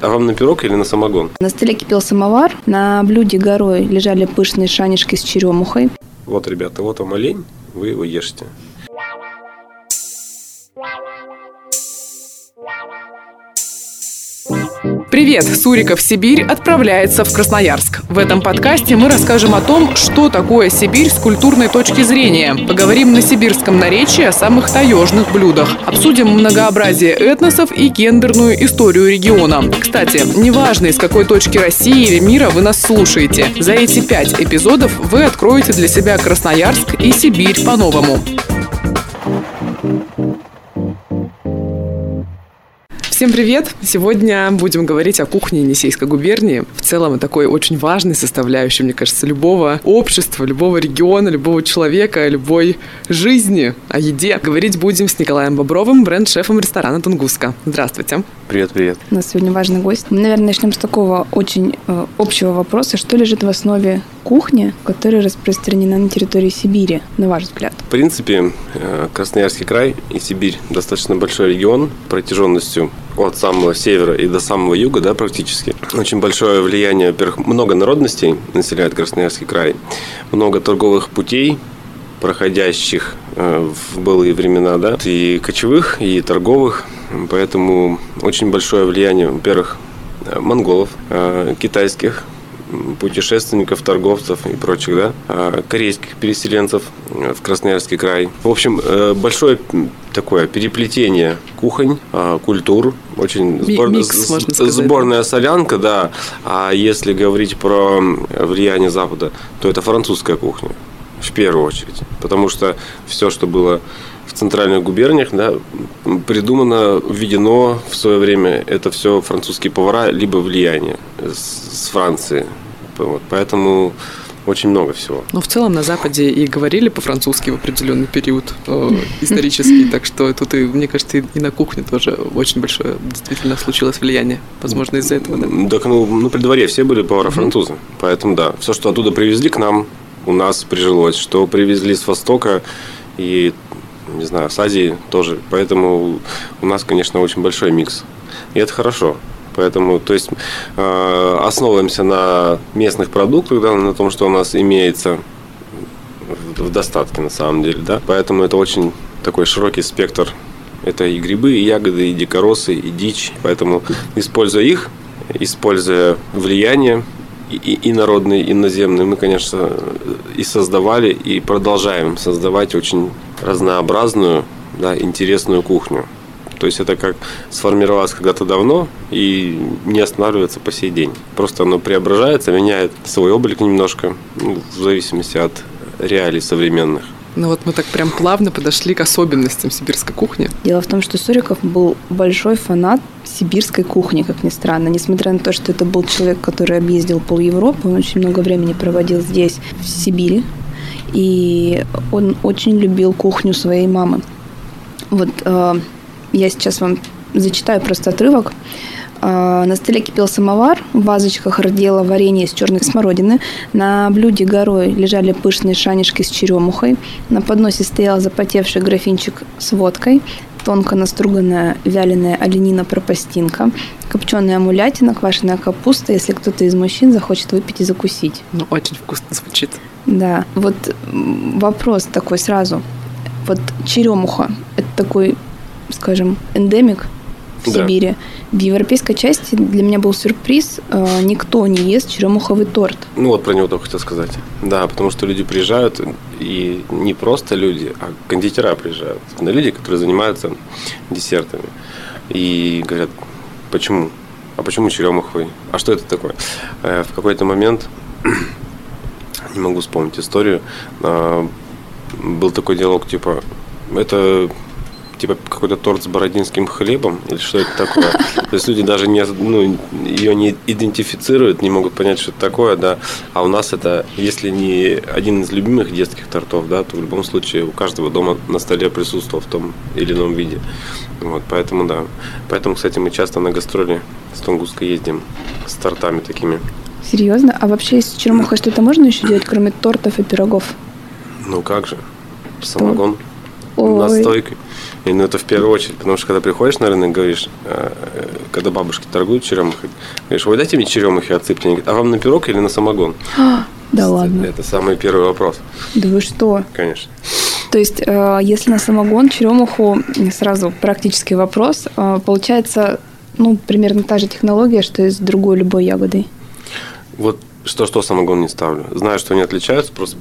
А вам на пирог или на самогон? На столе кипел самовар, на блюде горой лежали пышные шанишки с черемухой. Вот, ребята, вот вам олень, вы его ешьте. Привет! Суриков Сибирь отправляется в Красноярск. В этом подкасте мы расскажем о том, что такое Сибирь с культурной точки зрения. Поговорим на сибирском наречии о самых таежных блюдах. Обсудим многообразие этносов и гендерную историю региона. Кстати, неважно, из какой точки России или мира вы нас слушаете. За эти пять эпизодов вы откроете для себя Красноярск и Сибирь по-новому. Всем привет! Сегодня будем говорить о кухне Енисейской губернии. В целом, такой очень важной составляющей, мне кажется, любого общества, любого региона, любого человека, любой жизни о еде. Говорить будем с Николаем Бобровым, бренд-шефом ресторана «Тунгуска». Здравствуйте! Привет, привет. У нас сегодня важный гость. Мы, наверное, начнем с такого очень э, общего вопроса. Что лежит в основе кухни, которая распространена на территории Сибири, на ваш взгляд? В принципе, э, Красноярский край и Сибирь достаточно большой регион протяженностью от самого севера и до самого юга, да, практически. Очень большое влияние, во-первых, много народностей населяет Красноярский край, много торговых путей, проходящих э, в былые времена, да, и кочевых, и торговых. Поэтому очень большое влияние, во-первых, монголов, э, китайских, путешественников, торговцев и прочих, да, э, корейских переселенцев в Красноярский край. В общем, большое такое переплетение кухонь, культур, очень сбор... Микс, сказать. сборная солянка, да. А если говорить про влияние Запада, то это французская кухня в первую очередь. Потому что все, что было в центральных губерниях, да, придумано, введено в свое время, это все французские повара, либо влияние с, с Франции. Вот, поэтому очень много всего. Но в целом на Западе и говорили по-французски в определенный период э, исторический, так что тут, и, мне кажется, и, и на кухне тоже очень большое действительно случилось влияние. Возможно, из-за этого, да? Так, ну, ну, при дворе все были повара-французы. Mm-hmm. Поэтому, да, все, что оттуда привезли к нам, у нас прижилось, что привезли с Востока и, не знаю, с Азии тоже. Поэтому у нас, конечно, очень большой микс. И это хорошо. Поэтому, то есть, э, основываемся на местных продуктах, да, на том, что у нас имеется в достатке на самом деле, да. Поэтому это очень такой широкий спектр. Это и грибы, и ягоды, и дикоросы, и дичь. Поэтому, используя их, используя влияние и, и народные, и иноземные, мы, конечно, и создавали, и продолжаем создавать очень разнообразную, да, интересную кухню. То есть это как сформировалось когда-то давно и не останавливается по сей день. Просто оно преображается, меняет свой облик немножко, ну, в зависимости от реалий современных. Ну вот мы так прям плавно подошли к особенностям сибирской кухни. Дело в том, что Суриков был большой фанат сибирской кухни, как ни странно. Несмотря на то, что это был человек, который объездил пол Европы, он очень много времени проводил здесь, в Сибири. И он очень любил кухню своей мамы. Вот э, я сейчас вам зачитаю просто отрывок. На столе кипел самовар, в вазочках родило варенье из черной смородины, на блюде горой лежали пышные шанишки с черемухой, на подносе стоял запотевший графинчик с водкой, тонко наструганная вяленая оленина пропастинка, копченая мулятина, квашеная капуста, если кто-то из мужчин захочет выпить и закусить. Ну, очень вкусно звучит. Да, вот вопрос такой сразу. Вот черемуха – это такой, скажем, эндемик в Да. Сибири. В европейской части для меня был сюрприз. э, Никто не ест черемуховый торт. Ну вот про него только хотел сказать. Да, потому что люди приезжают, и не просто люди, а кондитера приезжают. На люди, которые занимаются десертами. И говорят, почему? А почему черемуховый? А что это такое? Э, В какой-то момент, не могу вспомнить историю, а, был такой диалог, типа, это типа какой-то торт с бородинским хлебом или что это такое. То есть люди даже не, ну, ее не идентифицируют, не могут понять, что это такое, да. А у нас это, если не один из любимых детских тортов, да, то в любом случае у каждого дома на столе присутствовал в том или ином виде. Вот, поэтому да. Поэтому, кстати, мы часто на гастроли с Тунгуской ездим с тортами такими. Серьезно? А вообще из черемухой что-то можно еще делать, кроме тортов и пирогов? Ну как же? Самогон. Ой. настойкой. И ну, это в первую очередь, потому что когда приходишь на рынок, говоришь, э, когда бабушки торгуют черемухой, говоришь, вы дайте мне черемухи отсыпьте. Они говорят, а вам на пирог или на самогон? Да ладно. Это самый первый вопрос, Да вы что? конечно. То есть, э, если на самогон, черемуху, сразу практический вопрос, э, получается, ну, примерно та же технология, что и с другой любой ягодой. Вот что-что самогон не ставлю. Знаю, что они отличаются просто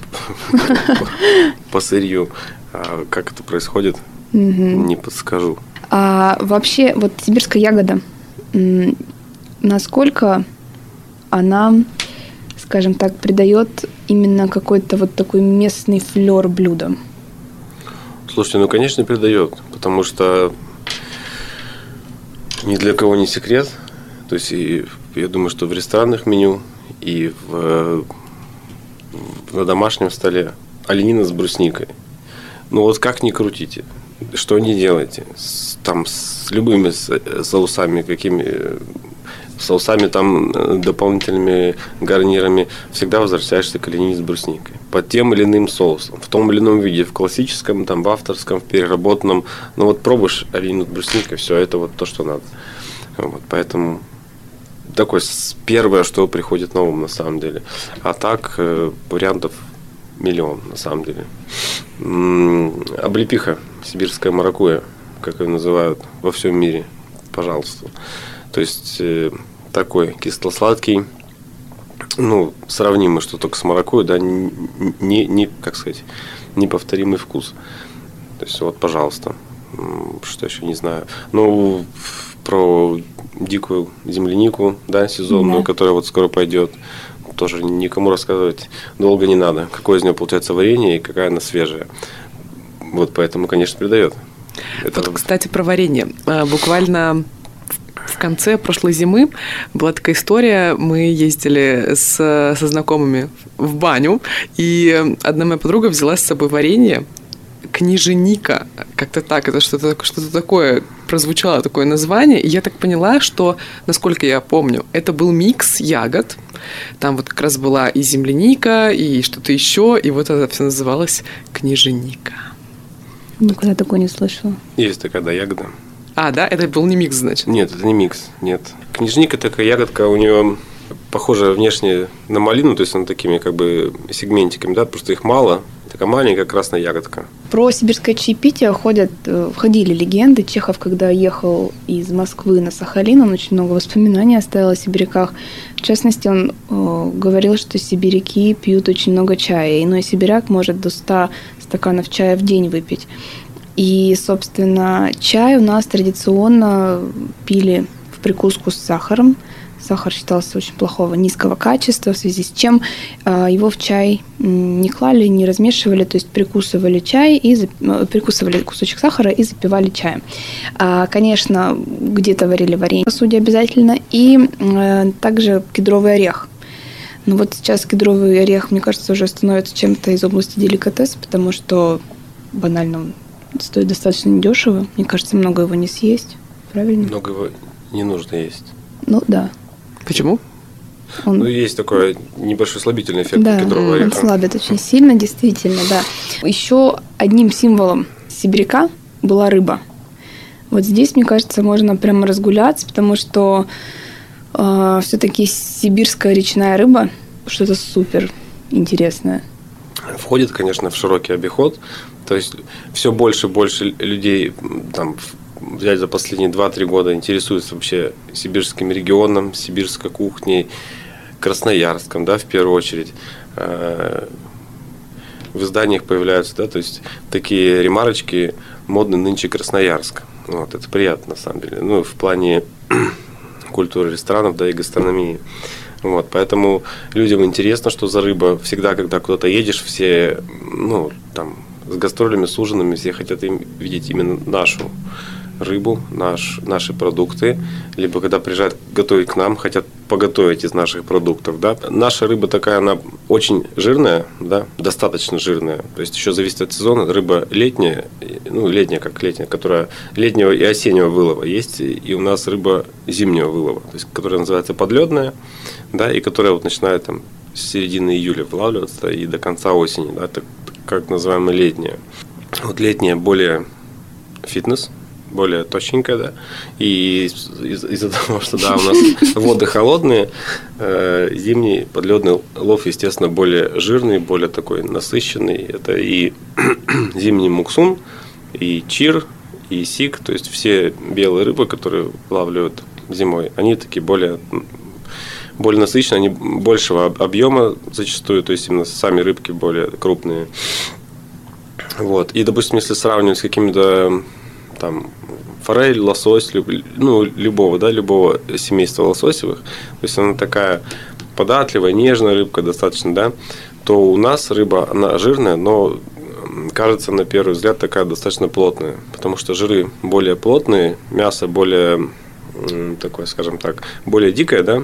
по сырью. А как это происходит, не подскажу. А вообще, вот сибирская ягода, насколько она, скажем так, придает именно какой-то вот такой местный флер блюдам? Слушайте, ну, конечно, придает, потому что ни для кого не секрет. То есть, и, я думаю, что в ресторанных меню и в, в- на домашнем столе оленина с брусникой. Ну, вот как ни крутите, что не делайте, с, там с любыми соусами, какими соусами, там э, дополнительными гарнирами, всегда возвращаешься к оленине с брусникой. Под тем или иным соусом, в том или ином виде, в классическом, там, в авторском, в переработанном. Ну вот пробуешь оленину брусникой, все, это вот то, что надо. Вот, поэтому такое первое, что приходит ум на самом деле. А так э, вариантов миллион на самом деле. Облепиха, сибирская маракуя, как ее называют во всем мире, пожалуйста. То есть э, такой кисло-сладкий, ну, сравнимый, что только с маракуйей, да, не, не, не, как сказать, неповторимый вкус. То есть вот, пожалуйста. Что еще не знаю. Ну, про дикую землянику, да, сезонную, Да. которая вот скоро пойдет. Тоже никому рассказывать долго не надо. Какое из нее получается варенье и какая она свежая. Вот поэтому, конечно, придает. Это Вот, кстати, про варенье. А, Буквально в конце прошлой зимы была такая история. Мы ездили с, со знакомыми в баню, и одна моя подруга взяла с собой варенье книженика. Как-то так, это что-то что такое, прозвучало такое название. И я так поняла, что, насколько я помню, это был микс ягод. Там вот как раз была и земляника, и что-то еще, и вот это все называлось книженика. Никогда такое не слышала. есть такая, да, ягода. А, да, это был не микс, значит. Нет, это не микс, нет. Книжника такая ягодка, у нее похожа внешне на малину, то есть она такими как бы сегментиками, да, просто их мало. Такая маленькая красная ягодка. Про сибирское чаепитие ходят, э, ходили легенды. Чехов, когда ехал из Москвы на Сахалин, он очень много воспоминаний оставил о сибиряках. В частности, он э, говорил, что сибиряки пьют очень много чая. Иной сибиряк может до 100 стаканов чая в день выпить. И, собственно, чай у нас традиционно пили в прикуску с сахаром. Сахар считался очень плохого, низкого качества, в связи с чем э, его в чай не клали, не размешивали, то есть прикусывали чай и э, прикусывали кусочек сахара и запивали чаем. А, Конечно, где-то варили варенье посуде обязательно, и э, также кедровый орех. Ну вот сейчас кедровый орех, мне кажется, уже становится чем-то из области деликатес, потому что банально он стоит достаточно недешево. Мне кажется, много его не съесть. Правильно? Много его не нужно есть. Ну да. Почему? Он, Ну, есть такой небольшой слабительный эффект да, кедрового он слабит очень сильно, действительно, да. Еще одним символом сибиряка была рыба. Вот здесь, мне кажется, можно прямо разгуляться, потому что все-таки сибирская речная рыба что-то супер интересное. Входит, конечно, в широкий обиход. То есть все больше и больше людей там в- взять за последние 2-3 года интересуются вообще сибирским регионом, сибирской кухней, Красноярском, да, в первую очередь. Э, В изданиях появляются, да, то есть такие ремарочки модный нынче Красноярск. Вот, это приятно, на самом деле. Ну, в плане культуры ресторанов, да, и гастрономии. Вот, поэтому людям интересно, что за рыба. Всегда, когда куда-то едешь, все, ну, там, с гастролями, с ужинами, все хотят им видеть именно нашу рыбу, наш, наши продукты. Либо когда приезжают готовить к нам, хотят поготовить из наших продуктов, да. Наша рыба такая, она очень жирная, да, достаточно жирная. То есть еще зависит от сезона. Рыба летняя, ну, летняя как летняя, которая летнего и осеннего вылова есть. И у нас рыба зимнего вылова, то есть которая называется подледная, да, и которая вот начинает там с середины июля вылавливаться и до конца осени, да, это как называемая летняя. Вот летняя более фитнес, более точненькая, да. И из- из-за того, что да, у нас воды холодные, э, зимний подледный лов, естественно, более жирный, более такой насыщенный. Это и зимний муксун, и чир, и сик, то есть все белые рыбы, которые лавливают зимой, они такие более более насыщенные, они большего об- объема зачастую, то есть именно сами рыбки более крупные. Вот. И, допустим, если сравнивать с какими-то там форель, лосось, люб- ну, любого, да, любого семейства лососевых, то есть она такая податливая, нежная рыбка достаточно, да, то у нас рыба, она жирная, но кажется на первый взгляд такая достаточно плотная, потому что жиры более плотные, мясо более такое, скажем так, более дикое, да,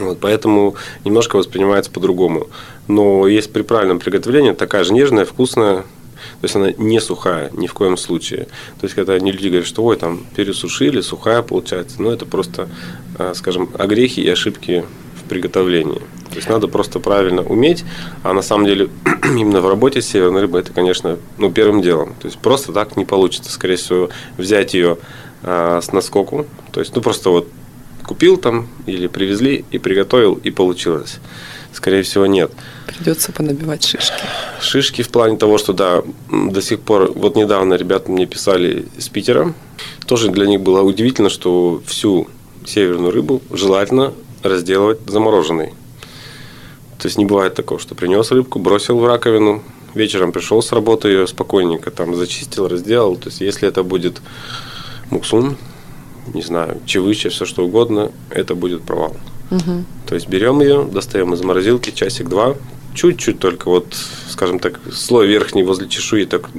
вот, поэтому немножко воспринимается по-другому. Но есть при правильном приготовлении такая же нежная, вкусная, то есть она не сухая ни в коем случае. То есть когда люди говорят, что ой, там пересушили, сухая получается, но это просто, а, скажем, огрехи и ошибки в приготовлении. То есть надо просто правильно уметь, а на самом деле именно в работе с северной рыбой это, конечно, ну, первым делом. То есть просто так не получится, скорее всего, взять ее а, с наскоку, то есть ну просто вот купил там или привезли и приготовил и получилось. Скорее всего, нет. Придется понабивать шишки. Шишки в плане того, что да, до сих пор, вот недавно ребята мне писали из Питера, тоже для них было удивительно, что всю северную рыбу желательно разделывать замороженной. То есть не бывает такого, что принес рыбку, бросил в раковину, вечером пришел с работы, ее спокойненько там зачистил, разделал. То есть если это будет муксун, не знаю, чевыча, все что угодно, это будет провал. То есть берем ее, достаем из морозилки часик-два, чуть-чуть только вот, скажем так, слой верхний возле чешуи так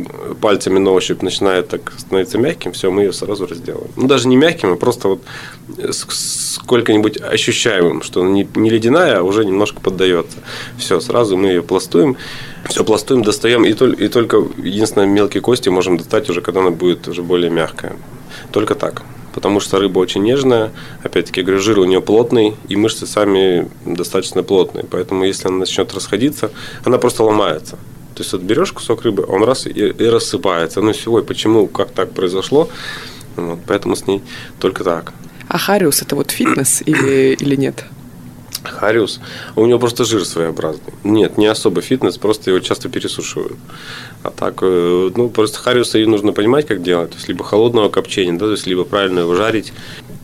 пальцами на ощупь начинает так становиться мягким, все, мы ее сразу разделаем. Ну, даже не мягким, а просто вот с- сколько-нибудь ощущаемым, что не, не ледяная, а уже немножко поддается. Все, сразу мы ее пластуем, все пластуем, достаем, и, и только единственное мелкие кости можем достать уже, когда она будет уже более мягкая. Только так. Потому что рыба очень нежная, опять-таки, говорю, жир у нее плотный, и мышцы сами достаточно плотные. Поэтому, если она начнет расходиться, она просто ломается. То есть, вот берешь кусок рыбы, он раз и, и рассыпается. Ну, все, ой, почему, как так произошло? Вот, поэтому с ней только так. А хариус это вот фитнес или, или нет? Хариус, у него просто жир своеобразный. Нет, не особо фитнес, просто его часто пересушивают. А так, э, ну, просто хариуса и нужно понимать, как делать. То есть, либо холодного копчения, да, то есть, либо правильно его жарить.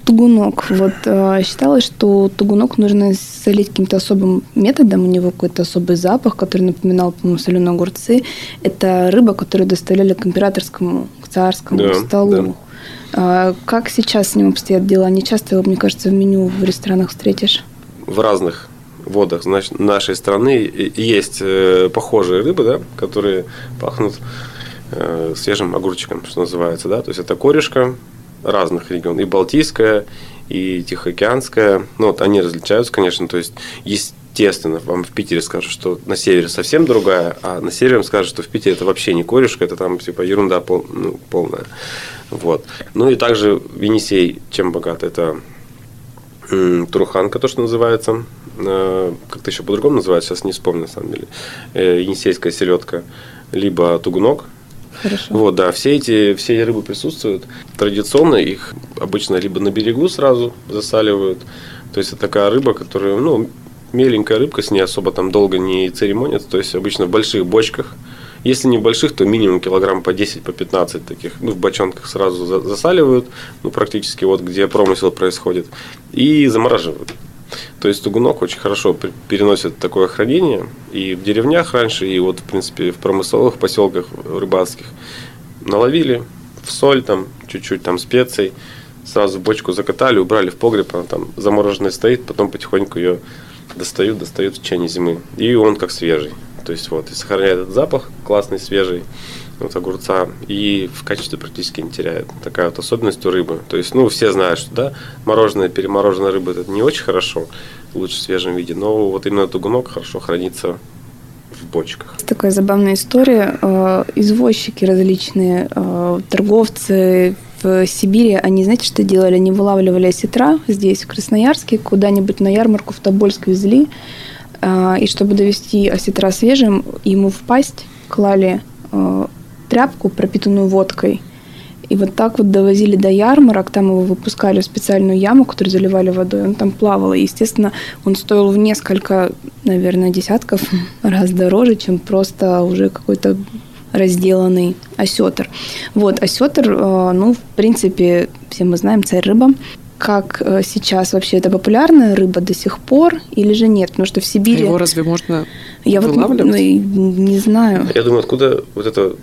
Тугунок. Вот э, считалось, что тугунок нужно солить каким-то особым методом. У него какой-то особый запах, который напоминал, по-моему, соленые огурцы. Это рыба, которую доставляли к императорскому, к царскому Да, столу. да. А как сейчас с ним обстоят дела? Не часто его, мне кажется, в меню в ресторанах встретишь. В разных водах нашей страны есть э, похожие рыбы, да, которые пахнут э, свежим огурчиком, что называется, да, то есть это корешка разных регионов, и балтийская, и тихоокеанская, ну вот они различаются, конечно, то есть естественно, вам в Питере скажут, что на севере совсем другая, а на севере вам скажут, что в Питере это вообще не корешка, это там типа ерунда пол- ну, полная, вот. Ну и также Енисей чем богат, это Труханка, то, что называется. Э, Как-то еще по-другому называется, сейчас не вспомню, на самом деле. Э, Енисейская селедка, либо тугунок. Хорошо. Вот, да, все эти, все эти рыбы присутствуют. Традиционно их обычно либо на берегу сразу засаливают. То есть это такая рыба, которая, ну, меленькая рыбка, с ней особо там долго не церемонятся. То есть обычно в больших бочках. Если не в больших, то минимум килограмм по 10, по 15 таких, ну, в бочонках сразу за- засаливают, ну, практически вот где промысел происходит, и замораживают. То есть тугунок очень хорошо переносит такое хранение и в деревнях раньше, и вот, в принципе, в промысловых поселках рыбацких наловили в соль, там, чуть-чуть там специй, сразу бочку закатали, убрали в погреб, она там замороженная стоит, потом потихоньку ее достают, достают в течение зимы. И он как свежий. То есть вот, и сохраняет этот запах классный, свежий вот огурца, и в качестве практически не теряет. Такая вот особенность у рыбы. То есть, ну, все знают, что, да, мороженое, перемороженная рыба, это не очень хорошо, лучше в свежем виде, но вот именно тугунок хорошо хранится в бочках. Такая забавная история. Э, Извозчики различные, э, торговцы в Сибири, они, знаете, что делали? Они вылавливали осетра здесь, в Красноярске, куда-нибудь на ярмарку в Тобольск везли. Э, И чтобы довести осетра свежим, ему в пасть клали э, тряпку, пропитанную водкой. И вот так вот довозили до ярмарок, там его выпускали в специальную яму, которую заливали водой, он там плавал. И, естественно, он стоил в несколько, наверное, десятков раз дороже, чем просто уже какой-то разделанный осетр. Вот, осетр, э, ну, в принципе, все мы знаем, царь рыба как э, сейчас вообще это популярная рыба до сих пор или же нет? Потому что в Сибири... Его разве можно Я вот ну, не знаю. Я думаю, откуда вот это...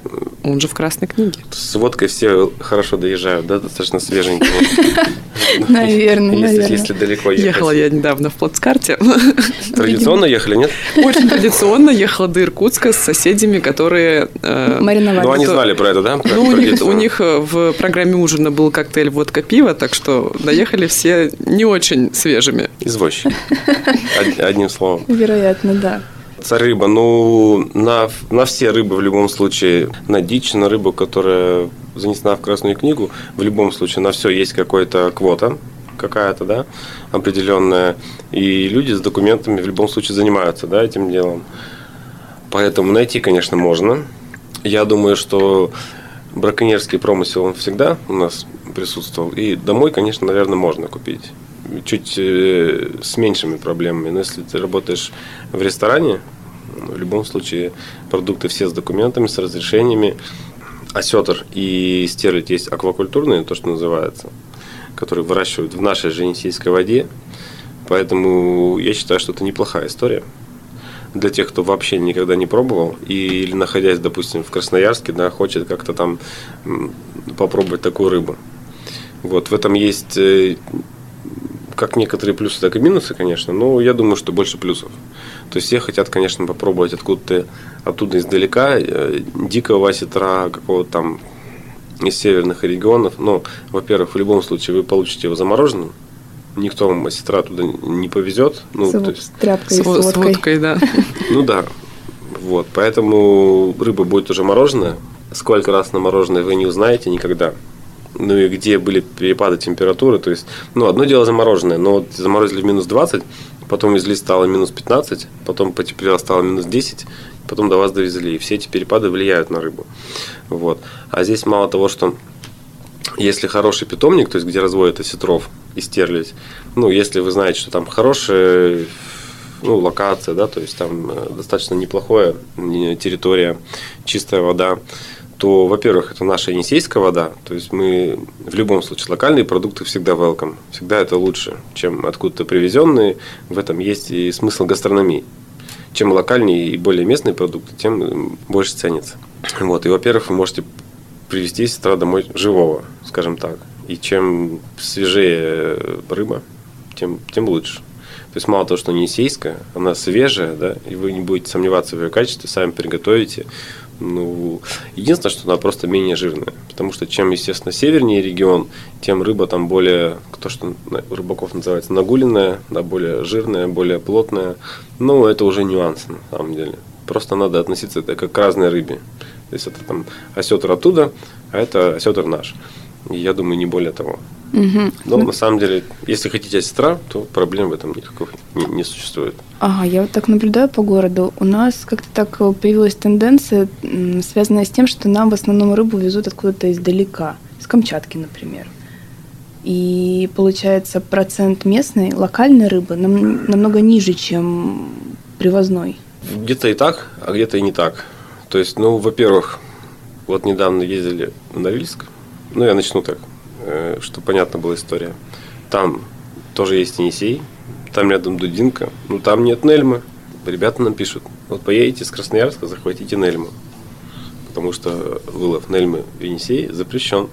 Он же в Красной книге. С водкой все хорошо доезжают, да? Достаточно свеженький. Наверное, наверное. Если далеко ехать. Ехала я недавно в плацкарте. Традиционно ехали, нет? Очень традиционно ехала до Иркутска с соседями, которые... Э, Мариновали. Ну, они знали про это, да? Ну, у них э, в программе ужина был коктейль водка-пиво, так что доехали приехали все не очень свежими. Извозчики. Одним словом. Вероятно, да. Царь рыба, ну, на, на все рыбы в любом случае, на дичь, на рыбу, которая занесена в Красную книгу, в любом случае на все есть какая-то квота, какая-то, да, определенная. И люди с документами в любом случае занимаются, да, этим делом. Поэтому найти, конечно, можно. Я думаю, что браконьерский промысел он всегда у нас присутствовал. И домой, конечно, наверное, можно купить. Чуть э, с меньшими проблемами. Но если ты работаешь в ресторане, в любом случае продукты все с документами, с разрешениями. Осетр и стерлядь есть аквакультурные, то, что называется, которые выращивают в нашей же Енисейской воде. Поэтому я считаю, что это неплохая история для тех, кто вообще никогда не пробовал, и, или находясь, допустим, в Красноярске, да, хочет как-то там попробовать такую рыбу. Вот, в этом есть э, как некоторые плюсы, так и минусы, конечно, но я думаю, что больше плюсов. То есть все хотят, конечно, попробовать откуда-то оттуда издалека, э, дикого осетра, какого-то там из северных регионов. Но, во-первых, в любом случае вы получите его замороженным, никто вам осетра туда не повезет. Ну, с, то есть, тряпкой с, с водкой. С водкой, да. Ну да. Вот, поэтому рыба будет уже мороженая. Сколько раз на мороженое вы не узнаете никогда ну и где были перепады температуры. То есть, ну, одно дело замороженное, но вот заморозили в минус 20, потом везли стало минус 15, потом потеплело стало минус 10, потом до вас довезли. И все эти перепады влияют на рыбу. Вот. А здесь мало того, что если хороший питомник, то есть где разводят осетров и стерлядь, ну, если вы знаете, что там хорошая ну, локация, да, то есть там э, достаточно неплохая территория, чистая вода, то, во-первых, это наша енисейская вода, то есть мы в любом случае локальные продукты всегда welcome, всегда это лучше, чем откуда-то привезенные, в этом есть и смысл гастрономии. Чем локальнее и более местные продукты, тем больше ценится. Вот, и, во-первых, вы можете привезти с домой живого, скажем так. И чем свежее рыба, тем, тем лучше. То есть мало того, что не есейская, она свежая, да, и вы не будете сомневаться в ее качестве, сами приготовите, ну, единственное, что она просто менее жирная. Потому что чем, естественно, севернее регион, тем рыба там более, кто что рыбаков называется, нагуленная, да, более жирная, более плотная. Ну, это уже нюансы на самом деле. Просто надо относиться это как к разной рыбе. То есть это там осетр оттуда, а это осетр наш. Я думаю, не более того. Угу. Но на самом деле, если хотите сестра, то проблем в этом никаких не, не существует. Ага, я вот так наблюдаю по городу. У нас как-то так э, появилась тенденция, связанная с тем, что нам в основном рыбу везут откуда-то издалека, с Камчатки, например. И получается процент местной, локальной рыбы нам, намного ниже, чем привозной. Где-то и так, а где-то и не так. То есть, ну, во-первых, вот недавно ездили в Норильск. Ну, я начну так. Э, чтобы понятна была история. Там тоже есть Енисей, там рядом Дудинка, но там нет Нельмы. Ребята нам пишут, вот поедете с Красноярска, захватите Нельму. Потому что вылов Нельмы в Енисей запрещен.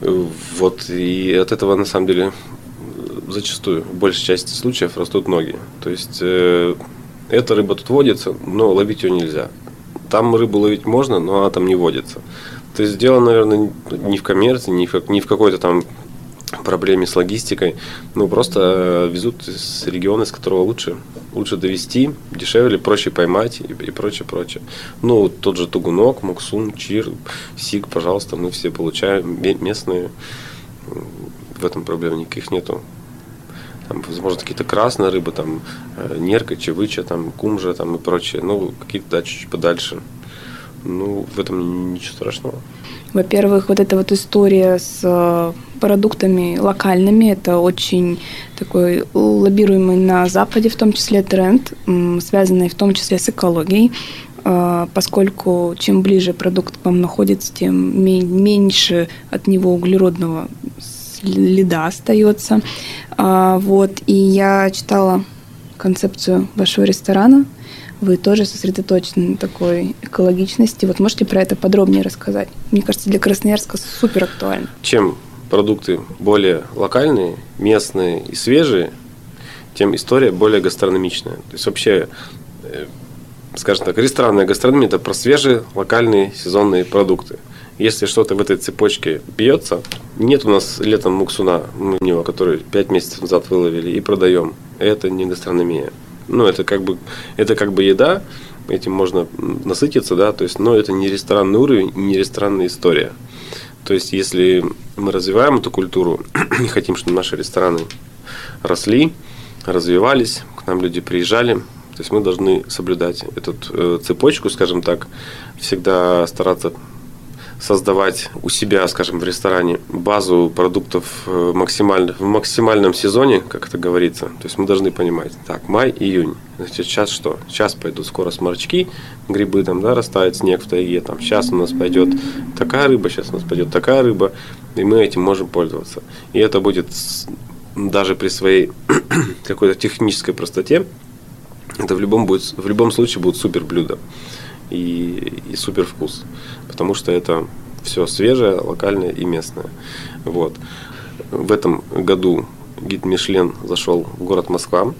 Вот, и от этого, на самом деле, зачастую, в большей части случаев, растут ноги. То есть, э, эта рыба тут водится, но ловить ее нельзя. Там рыбу ловить можно, но она там не водится. То есть дело, наверное, не в коммерции, не в, не в какой-то там проблеме с логистикой. Ну, просто э, везут с региона, из которого лучше, лучше довести, дешевле, проще поймать и, и прочее, прочее. Ну, тот же Тугунок, Муксун, Чир, Сиг, пожалуйста, мы все получаем, местные. В этом проблем никаких нету. Там, возможно, какие-то красные рыбы, там, э, нерка, чевыча, там, кумжа, там и прочее. Ну, какие-то, да, чуть-чуть подальше. Ну, в этом ничего страшного. Во-первых, вот эта вот история с э, продуктами локальными, это очень такой лоббируемый на Западе, в том числе тренд, связанный в том числе с экологией, э, поскольку чем ближе продукт к вам находится, тем меньше от него углеродного следа остается. А, вот, и я читала концепцию вашего ресторана – вы тоже сосредоточены на такой экологичности. Вот можете про это подробнее рассказать? Мне кажется, для Красноярска супер актуально. Чем продукты более локальные, местные и свежие, тем история более гастрономичная. То есть вообще, э, скажем так, ресторанная гастрономия – это про свежие, локальные, сезонные продукты. Если что-то в этой цепочке бьется, нет у нас летом муксуна, мы него, который 5 месяцев назад выловили и продаем. Это не гастрономия ну, это как бы, это как бы еда, этим можно насытиться, да, то есть, но это не ресторанный уровень, не ресторанная история. То есть, если мы развиваем эту культуру и хотим, чтобы наши рестораны росли, развивались, к нам люди приезжали, то есть мы должны соблюдать эту э, цепочку, скажем так, всегда стараться создавать у себя, скажем, в ресторане базу продуктов э, максимально, в максимальном сезоне, как это говорится. То есть мы должны понимать, так, май, июнь. Значит, сейчас что? Сейчас пойдут скоро сморчки, грибы там, да, растает снег в тайге. Там, сейчас у нас пойдет такая рыба, сейчас у нас пойдет такая рыба, и мы этим можем пользоваться. И это будет даже при своей какой-то технической простоте, это в любом, будет, в любом случае будет супер блюдо и, и супер вкус потому что это все свежее, локальное и местное. Вот. В этом году гид Мишлен зашел в город Москва.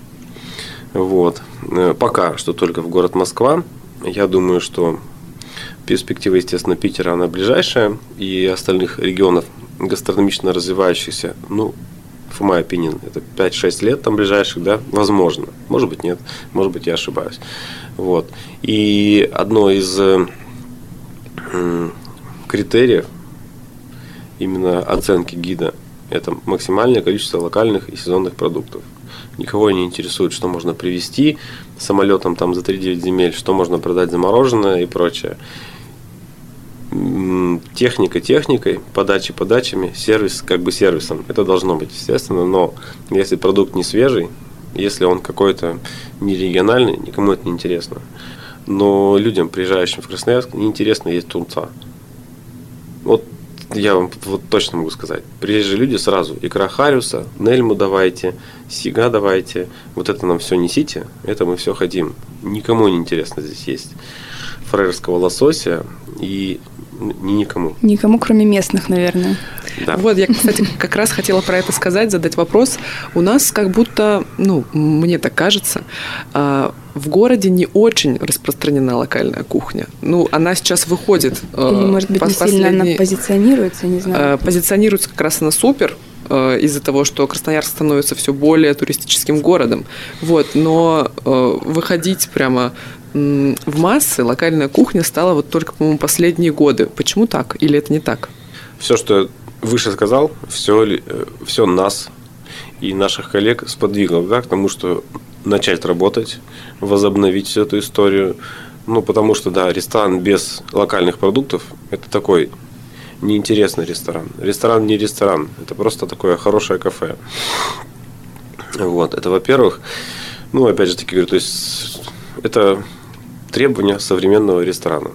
Вот. Э, пока что только в город Москва. Я думаю, что перспектива, естественно, Питера, она ближайшая, и остальных регионов гастрономично развивающихся, ну, в my opinion, это 5-6 лет там ближайших, да, возможно. Может быть, нет, может быть, я ошибаюсь. Вот. И одно из э, критериев именно оценки гида это максимальное количество локальных и сезонных продуктов. Никого не интересует, что можно привезти самолетом там за 3-9 земель, что можно продать замороженное и прочее. Техника техникой, подачи подачами, сервис как бы сервисом. Это должно быть, естественно, но если продукт не свежий, если он какой-то не региональный, никому это не интересно. Но людям, приезжающим в Красноярск, неинтересно есть тунца. Вот я вам вот точно могу сказать. Приезжие люди сразу икра хариуса, нельму давайте, сига давайте. Вот это нам все несите, это мы все хотим. Никому не интересно здесь есть фрерского лосося и ни никому. Никому, кроме местных, наверное. Да. Вот, я, кстати, как раз хотела про это сказать, задать вопрос. У нас как будто, ну, мне так кажется, а, в городе не очень распространена локальная кухня. Ну, она сейчас выходит. А, Или, может быть, не сильно она позиционируется, не знаю. А, позиционируется как раз она супер, из-за того, что Красноярск становится все более туристическим городом. Вот, но выходить прямо в массы локальная кухня стала вот только, по-моему, последние годы. Почему так? Или это не так? Все, что выше сказал, все, э, все нас и наших коллег сподвигло да, к тому, что начать работать, возобновить всю эту историю. Ну, потому что, да, ресторан без локальных продуктов – это такой неинтересный ресторан. Ресторан не ресторан, это просто такое хорошее кафе. Вот, это во-первых. Ну, опять же таки говорю, то есть это требования современного ресторана.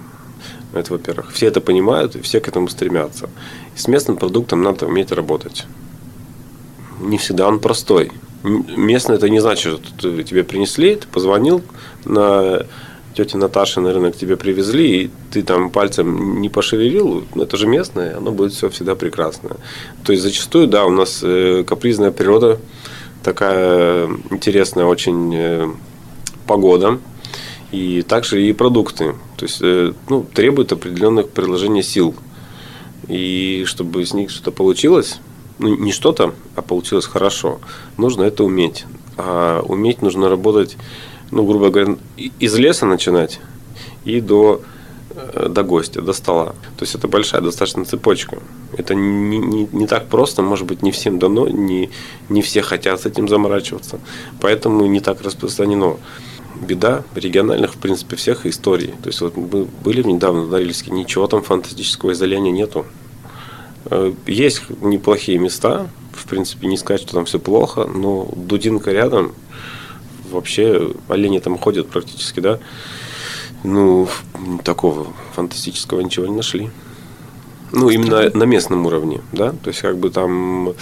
Это, во-первых. Все это понимают, и все к этому стремятся. И с местным продуктом надо уметь работать. Не всегда он простой. Местный это не значит, что тебе принесли, ты позвонил на тете Наташе на рынок тебе привезли, и ты там пальцем не пошевелил, это же местное, оно будет все всегда прекрасно. То есть зачастую, да, у нас э, капризная природа, такая интересная очень э, погода, и также и продукты. То есть э, ну, требуют определенных приложения сил. И чтобы из них что-то получилось, ну, не что-то, а получилось хорошо, нужно это уметь. А уметь нужно работать, ну, грубо говоря, из леса начинать и до, э, до гостя, до стола. То есть это большая достаточно цепочка. Это не, не, не так просто, может быть, не всем дано, не, не все хотят с этим заморачиваться. Поэтому не так распространено. Беда региональных, в принципе, всех историй. То есть вот мы были недавно в Норильске, ничего там фантастического изоления нету. Э, есть неплохие места, в принципе, не сказать, что там все плохо, но Дудинка рядом, вообще олени там ходят практически, да. Ну, такого фантастического ничего не нашли. Ну, именно на местном уровне, да. То есть, как бы там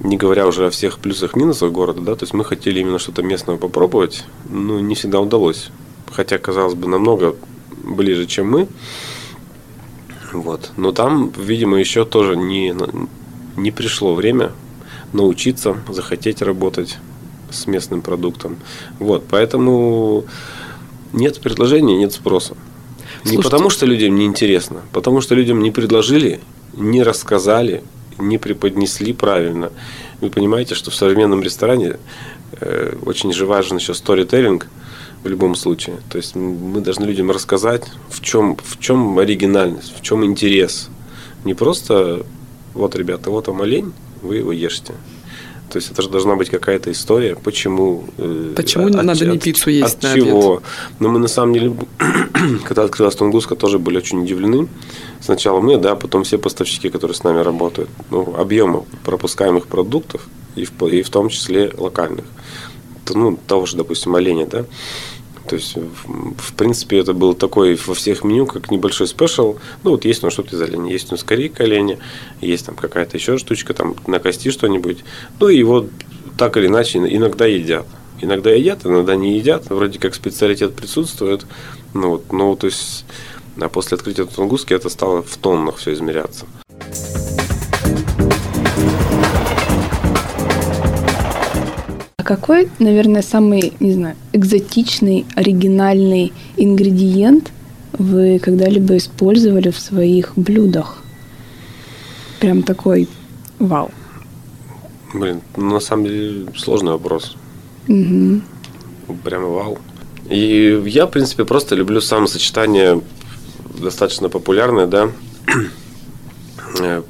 не говоря уже о всех плюсах-минусах города, да, то есть мы хотели именно что-то местного попробовать, но не всегда удалось. Хотя, казалось бы, намного ближе, чем мы. Вот. Но там, видимо, еще тоже не, не пришло время научиться, захотеть работать с местным продуктом. Вот, поэтому нет предложения, нет спроса. Слушайте. Не потому, что людям не интересно, потому что людям не предложили, не рассказали, не преподнесли правильно. Вы понимаете, что в современном ресторане э, очень же важен еще сторителлинг в любом случае. То есть мы должны людям рассказать, в чем, в чем оригинальность, в чем интерес. Не просто вот, ребята, вот вам олень, вы его ешьте. То есть это же должна быть какая-то история, почему. Э, почему от, надо не пиццу есть от на чего. Обед? Но мы на самом деле, когда открылась Тунгуска, тоже были очень удивлены. Сначала мы, да, потом все поставщики, которые с нами работают. Ну, объема пропускаемых продуктов, и в, и в том числе локальных. Ну, того же, допустим, оленя, да. То есть, в, в принципе, это был такой во всех меню, как небольшой спешл. Ну, вот есть у нас что-то из оленя, есть у нас корейка оленя, есть там какая-то еще штучка, там на кости что-нибудь. Ну, и вот так или иначе иногда едят. Иногда едят, иногда не едят. Вроде как специалитет присутствует. Ну, вот, ну, то есть, а после открытия Тунгуски это стало в тоннах все измеряться. Какой, наверное, самый, не знаю, экзотичный, оригинальный ингредиент вы когда-либо использовали в своих блюдах? Прям такой вау. Блин, ну, на самом деле сложный вопрос. Угу. Прямо вау. И я, в принципе, просто люблю самосочетание достаточно популярное, да, э,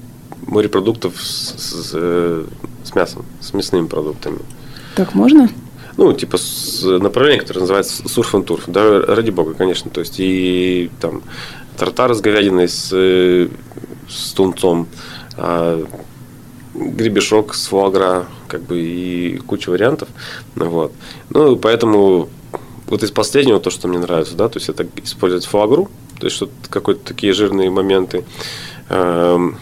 морепродуктов с, с, э, с мясом, с мясными продуктами. Так можно? Ну, типа направление, которое называется сурф and турф. Да, ради бога, конечно. То есть и там тартар с говядиной, с, с тунцом, а, гребешок с фуагра, как бы и куча вариантов. Вот. Ну, поэтому вот из последнего то, что мне нравится, да, то есть это использовать фуагру, то есть что какие-то такие жирные моменты. Эм,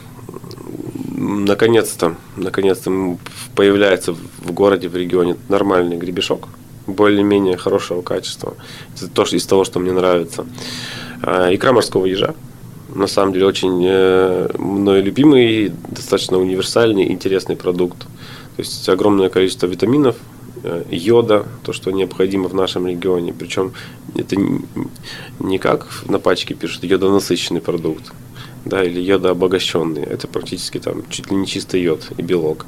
наконец-то, наконец-то появляется в городе, в регионе нормальный гребешок, более-менее хорошего качества. Это тоже из того, что мне нравится. А, икра морского ежа. На самом деле очень э, мной любимый, достаточно универсальный, интересный продукт. То есть огромное количество витаминов, э, йода, то, что необходимо в нашем регионе. Причем это не как на пачке пишут йодонасыщенный продукт да, или йодообогащенный. Это практически там чуть ли не чистый йод и белок.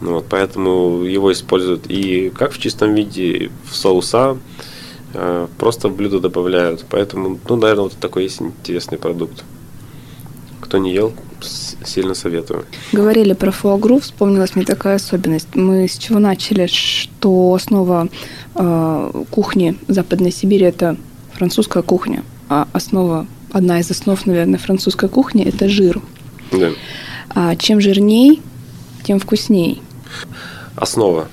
Ну, вот, поэтому его используют и как в чистом виде, в соуса, э, просто в блюдо добавляют. Поэтому, ну, наверное, вот такой есть интересный продукт. Кто не ел, сильно советую. Говорили про фуагру, вспомнилась мне такая особенность. Мы с чего начали, что основа э, кухни Западной Сибири – это французская кухня, а основа одна из основ, наверное, французской кухни – это жир. Да. А чем жирней, тем вкусней. Основа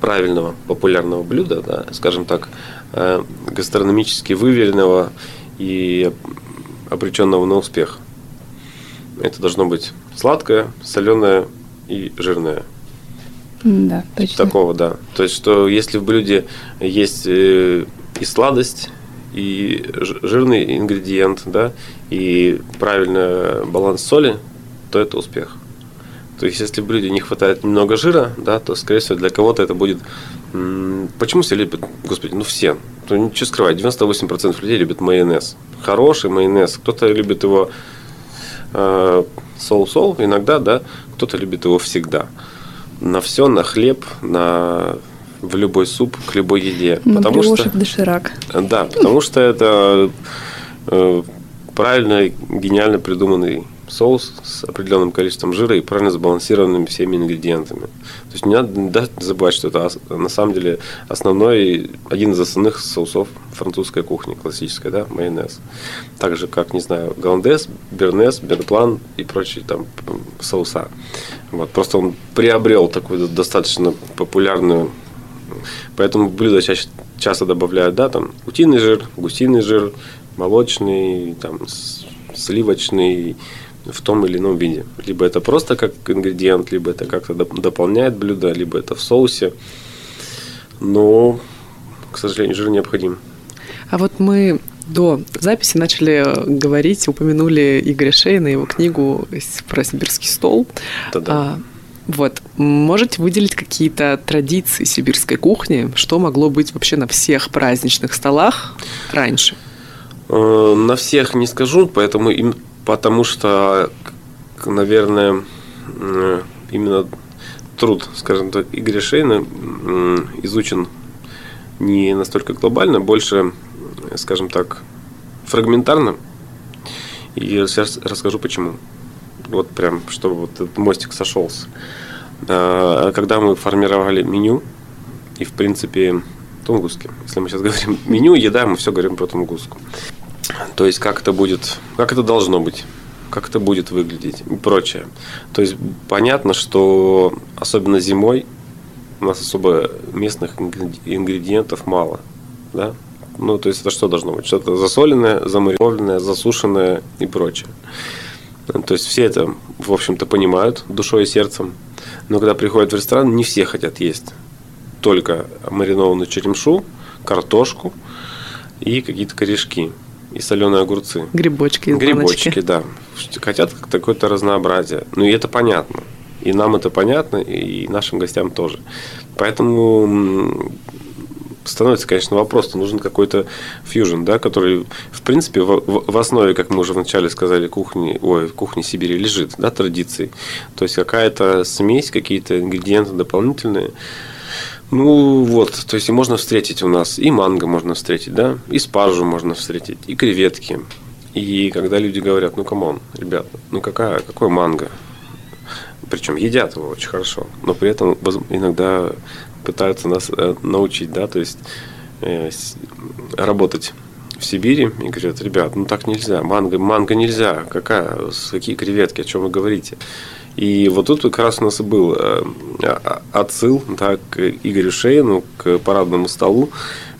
правильного популярного блюда, да, скажем так, э, гастрономически выверенного и обреченного на успех. Это должно быть сладкое, соленое и жирное. Да, точно. Такого, да. То есть, что если в блюде есть э, и сладость, и жирный ингредиент, да, и правильный баланс соли, то это успех. То есть, если блюде не хватает немного жира, да, то, скорее всего, для кого-то это будет... Почему все любят, господи, ну все, ну, ничего скрывать, 98% людей любят майонез. Хороший майонез. Кто-то любит его э, соус-сол иногда, да, кто-то любит его всегда. На все, на хлеб, на в любой суп, к любой еде. На потому что, доширак. Да, потому что это э, правильно, гениально придуманный соус с определенным количеством жира и правильно сбалансированными всеми ингредиентами. То есть не надо забывать, что это на самом деле основной, один из основных соусов французской кухни, классической, да, майонез. Так же, как, не знаю, голландес, бернес, берплан и прочие там соуса. Вот. Просто он приобрел такую достаточно популярную Поэтому в блюдо чаще, часто добавляют, да, там, утиный жир, гусиный жир, молочный, там, сливочный, в том или ином виде. Либо это просто как ингредиент, либо это как-то дополняет блюдо, либо это в соусе. Но, к сожалению, жир необходим. А вот мы до записи начали говорить, упомянули Игоря Шейна, его книгу про сибирский стол. Да-да. Вот. Можете выделить какие-то традиции сибирской кухни? Что могло быть вообще на всех праздничных столах раньше? Э, на всех не скажу, поэтому им, потому что, наверное, э, именно труд, скажем так, Игоря Шейна изучен не настолько глобально, больше, скажем так, фрагментарно. И сейчас расскажу почему. Вот прям, чтобы вот этот мостик сошелся. Э, когда мы формировали меню, и в принципе тунгусски, если мы сейчас говорим меню, еда, мы все говорим про тунгуску. То есть как это будет, как это должно быть, как это будет выглядеть и прочее. То есть понятно, что особенно зимой у нас особо местных ингредиентов мало, да? Ну, то есть это что должно быть? Что-то засоленное, замаринованное, засушенное и прочее. То есть все это, в общем-то, понимают душой и сердцем. Но когда приходят в ресторан, не все хотят есть только маринованную черемшу, картошку и какие-то корешки и соленые огурцы. Грибочки из Грибочки, баночки. да. Хотят какое-то разнообразие. Ну и это понятно. И нам это понятно, и нашим гостям тоже. Поэтому становится, конечно, вопрос, нужен какой-то фьюжн, да, который, в принципе, в, в основе, как мы уже вначале сказали, кухни, ой, кухни Сибири лежит, да, традиции. То есть какая-то смесь, какие-то ингредиенты дополнительные, ну вот, то есть можно встретить у нас и манго можно встретить, да, и спаржу можно встретить, и креветки. И когда люди говорят, ну come on, ребята, ну какая, какой манго? Причем едят его очень хорошо, но при этом иногда пытаются нас э, научить, да, то есть э, работать в Сибири и говорят, ребят, ну так нельзя, манго, манго нельзя, какая, какие креветки, о чем вы говорите? И вот тут как раз у нас и был э, а, отсыл да, к Игорю Шейну, к парадному столу,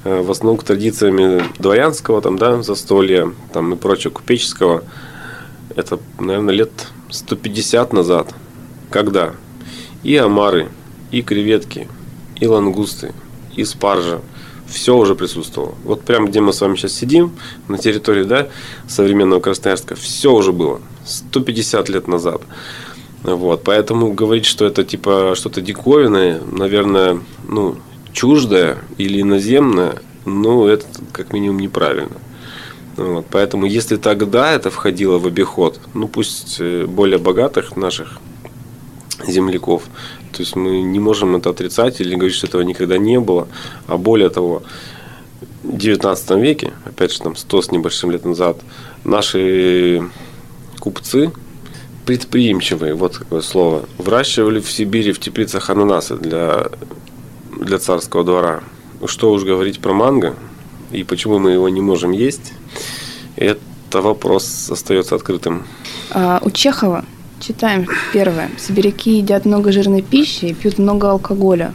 в основном к традициями дворянского там, да, застолья там, и прочего купеческого. Это, наверное, лет 150 назад, когда и омары, и креветки, и лангусты, и спаржа, все уже присутствовало. Вот прямо где мы с вами сейчас сидим, на территории да, современного Красноярска, все уже было. 150 лет назад. Вот, поэтому говорить, что это типа что-то диковинное, наверное, ну, чуждое или иноземное, ну, это как минимум неправильно. Вот, поэтому если тогда это входило в обиход, ну пусть э, более богатых наших земляков, то есть мы не можем это отрицать или говорить, что этого никогда не было, а более того, в 19 веке, опять же там 100 с небольшим лет назад, наши купцы, предприимчивые, вот такое слово, выращивали в Сибири в теплицах ананасы для, для царского двора. Что уж говорить про манго и почему мы его не можем есть, это вопрос остается открытым. А, у Чехова читаем первое. Сибиряки едят много жирной пищи и пьют много алкоголя.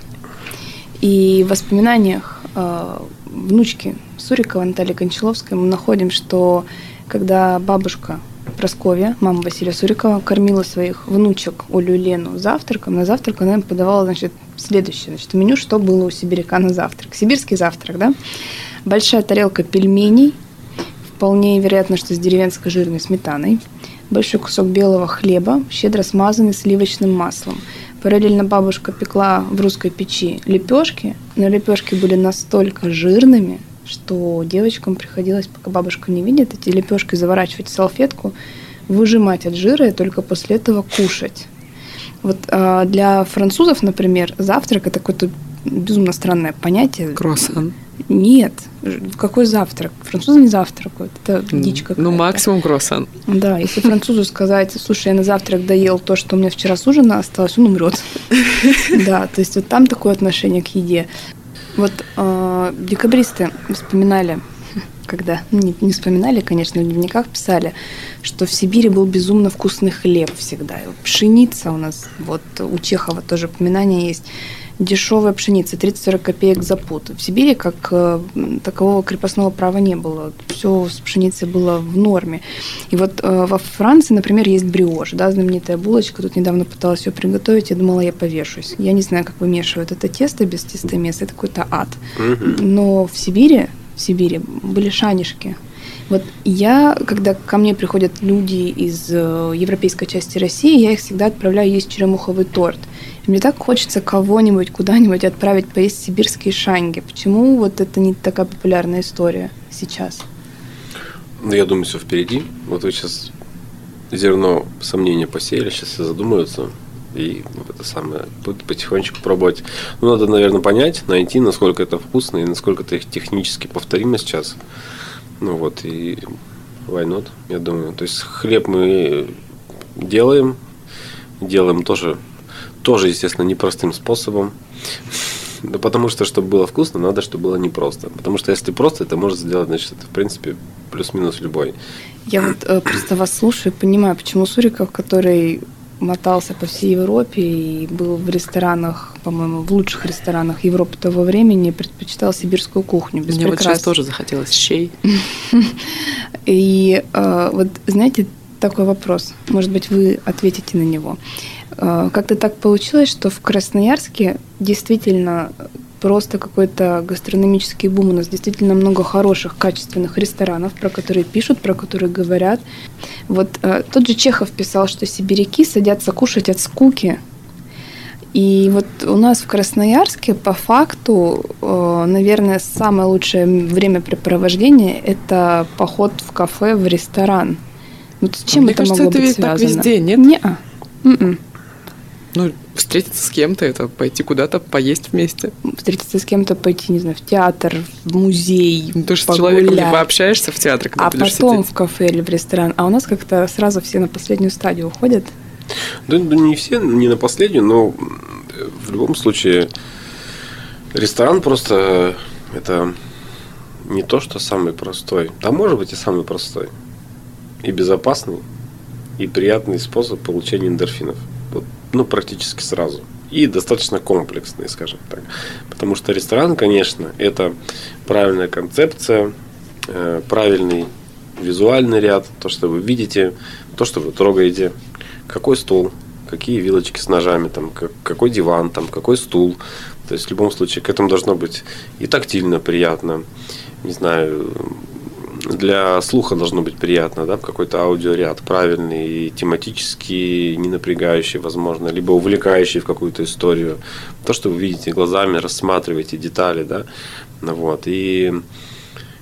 И в воспоминаниях э, внучки Сурикова Натальи Кончаловской мы находим, что когда бабушка Просковья, мама Василия Сурикова, кормила своих внучек Олю и Лену завтраком. На завтрак она им подавала, значит, следующее. Значит, меню, что было у сибиряка на завтрак. Сибирский завтрак, да? Большая тарелка пельменей, вполне вероятно, что с деревенской жирной сметаной. Большой кусок белого хлеба, щедро смазанный сливочным маслом. Параллельно бабушка пекла в русской печи лепешки, но лепешки были настолько жирными, что девочкам приходилось, пока бабушка не видит, эти лепешки заворачивать в салфетку, выжимать от жира и только после этого кушать. Вот а, для французов, например, завтрак это какое-то безумно странное понятие. Круассан. Нет. Какой завтрак? Французы не завтракают. Это дичь какая-то. Ну, максимум круассан. Да, если французу сказать, слушай, я на завтрак доел то, что у меня вчера с ужина осталось, он умрет. Да, то есть вот там такое отношение к еде. Вот э, декабристы вспоминали, когда, ну, не, не вспоминали, конечно, в дневниках писали, что в Сибири был безумно вкусный хлеб всегда. Пшеница у нас, вот у Чехова тоже упоминание есть, дешевая пшеница, 30-40 копеек за пуд. В Сибири как э, такового крепостного права не было. Все с пшеницей было в норме. И вот э, во Франции, например, есть бриош, да, знаменитая булочка. Тут недавно пыталась ее приготовить, я думала, я повешусь. Я не знаю, как вымешивают это тесто без тестомеса, это какой-то ад. Но в Сибири, в Сибири были шанишки, вот я, когда ко мне приходят люди из э, европейской части России, я их всегда отправляю есть черемуховый торт. Мне так хочется кого-нибудь куда-нибудь отправить поесть сибирские шанги. Почему вот это не такая популярная история сейчас? Ну, я думаю, все впереди. Вот вы сейчас зерно сомнения посеяли, сейчас все задумаются и это самое будут потихонечку пробовать. Ну, надо, наверное, понять, найти, насколько это вкусно и насколько это технически повторимо сейчас. Ну вот, и why not, я думаю. То есть хлеб мы делаем, делаем тоже, тоже, естественно, непростым способом. Да потому что, чтобы было вкусно, надо, чтобы было непросто. Потому что если просто, это может сделать, значит, это, в принципе, плюс-минус любой. Я вот э, просто вас слушаю и понимаю, почему Суриков, который мотался по всей Европе и был в ресторанах, по-моему, в лучших ресторанах Европы того времени, предпочитал сибирскую кухню. Без Мне вот сейчас тоже захотелось щей. И э, вот, знаете, такой вопрос. Может быть, вы ответите на него. Э, как-то так получилось, что в Красноярске действительно просто какой-то гастрономический бум. У нас действительно много хороших, качественных ресторанов, про которые пишут, про которые говорят. Вот э, тот же Чехов писал, что сибиряки садятся кушать от скуки. И вот у нас в Красноярске по факту, э, наверное, самое лучшее времяпрепровождение – это поход в кафе, в ресторан. Вот с чем Мне это кажется, могло это быть ведь связано? так везде, нет? Не-а. М-м. Ну, встретиться с кем-то, это пойти куда-то поесть вместе. Встретиться с кем-то, пойти, не знаю, в театр, в музей, Ну, Ты же с человеком либо общаешься в театре, когда а будешь потом сидеть. в кафе или в ресторан. А у нас как-то сразу все на последнюю стадию уходят. Да, да не все, не на последнюю, но в любом случае ресторан просто это не то, что самый простой. Там может быть и самый простой. И безопасный, и приятный способ получения эндорфинов. Вот, ну, практически сразу. И достаточно комплексный, скажем так. Потому что ресторан, конечно, это правильная концепция, э, правильный визуальный ряд, то, что вы видите, то, что вы трогаете, какой стол, какие вилочки с ножами, там, как- какой диван, там, какой стул. То есть в любом случае к этому должно быть и тактильно приятно, не знаю, для слуха должно быть приятно, да, какой-то аудиоряд правильный и тематически не напрягающий, возможно, либо увлекающий в какую-то историю. То, что вы видите глазами, рассматриваете детали, да, вот, и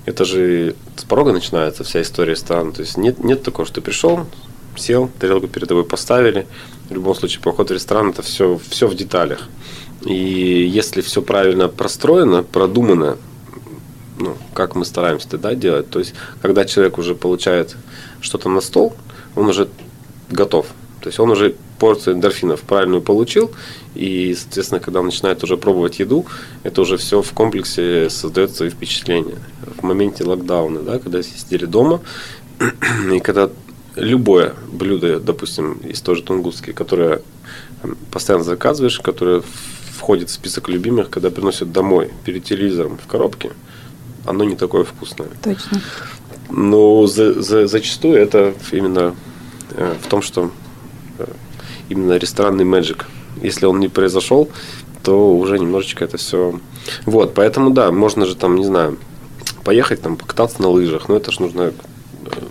это же с порога начинается вся история ресторана. То есть нет, нет такого, что ты пришел, сел, тарелку перед тобой поставили. В любом случае, поход в ресторан это все, все в деталях. И если все правильно простроено, продумано, ну, как мы стараемся да, делать, то есть, когда человек уже получает что-то на стол, он уже готов. То есть он уже порцию эндорфинов правильную получил, и, соответственно, когда он начинает уже пробовать еду, это уже все в комплексе создает свои впечатления. В моменте локдауна, да, когда сидели дома, и когда любое блюдо, допустим, из той же тунгусски, которое там, постоянно заказываешь, которое входит в список любимых, когда приносят домой перед телевизором в коробке, оно не такое вкусное. Точно. Но за, за, зачастую это именно э, в том, что э, именно ресторанный мэджик. Если он не произошел, то уже немножечко это все. Вот, поэтому да, можно же там, не знаю, поехать там покататься на лыжах, но это же нужно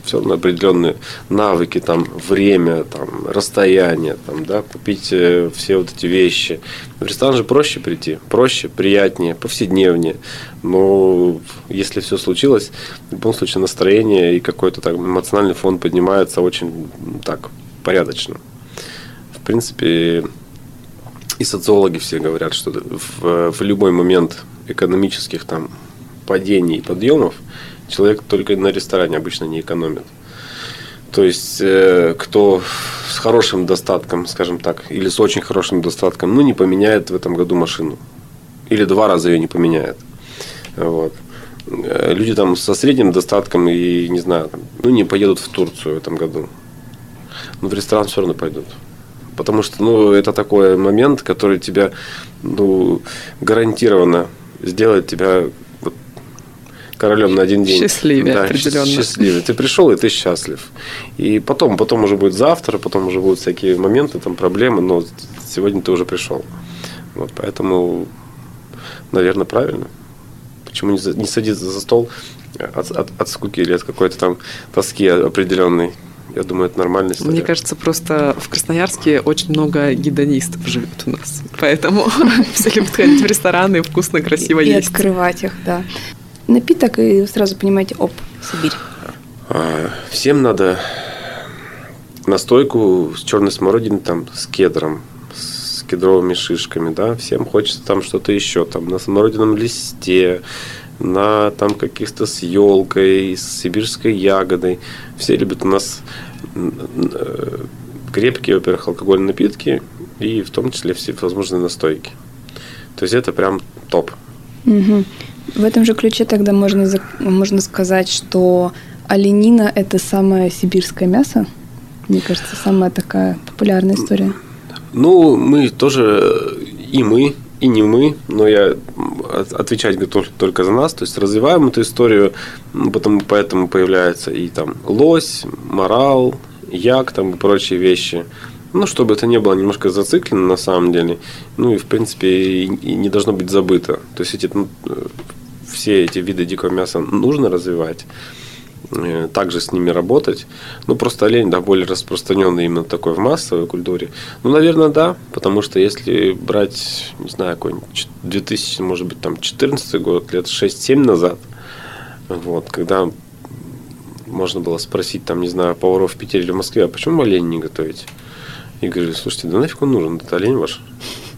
все равно определенные навыки, там, время, там, расстояние, там, да, купить э, все вот эти вещи. В ресторан же проще прийти, проще, приятнее, повседневнее. Но если все случилось, в любом случае настроение и какой-то так эмоциональный фон поднимается очень так порядочно. В принципе, и социологи все говорят, что в, в любой момент экономических там падений и подъемов человек только на ресторане обычно не экономит. То есть, э, кто с хорошим достатком, скажем так, или с очень хорошим достатком, ну, не поменяет в этом году машину. Или два раза ее не поменяет. Вот. Э, люди там со средним достатком и, не знаю, ну, не поедут в Турцию в этом году. Но в ресторан все равно пойдут. Потому что, ну, это такой момент, который тебя, ну, гарантированно сделает тебя королем на один день. Счастливее, да, определенно. Счастливее. Ты пришел, и ты счастлив. И потом, потом уже будет завтра, потом уже будут всякие моменты, там, проблемы, но сегодня ты уже пришел. Вот, поэтому, наверное, правильно. Почему не, не садиться за стол от, от, от скуки или от какой-то там тоски определенной? Я думаю, это нормальная история. Мне кажется, просто в Красноярске очень много гидонистов живет у нас. Поэтому все любят ходить в рестораны, вкусно, красиво и есть. И открывать их, да. Напиток, и сразу понимаете, оп, Сибирь. А, всем надо настойку с черной смородиной, там, с кедром, с кедровыми шишками, да. Всем хочется там что-то еще, там, на смородином листе, на там каких-то с елкой, с сибирской ягодой. Все любят у нас э, крепкие, во-первых, алкогольные напитки и в том числе все возможные настойки. То есть это прям топ. Угу. В этом же ключе тогда можно, можно сказать, что оленина – это самое сибирское мясо. Мне кажется, самая такая популярная история. Ну, мы тоже, и мы, и не мы, но я отвечать готов только за нас, то есть развиваем эту историю, потом, поэтому появляется и там лось, морал, як там и прочие вещи. Ну, чтобы это не было немножко зациклено на самом деле. Ну и в принципе и, не должно быть забыто. То есть эти, ну, все эти виды дикого мяса нужно развивать. Э, также с ними работать. Ну, просто олень, да, более распространенный именно такой в массовой культуре. Ну, наверное, да, потому что если брать, не знаю, какой-нибудь 2000, может быть, там, 14 год, лет 6-7 назад, вот, когда можно было спросить, там, не знаю, поваров в Питере или в Москве, а почему олень не готовите? И говорю, слушайте, да нафиг он нужен, это олень ваш.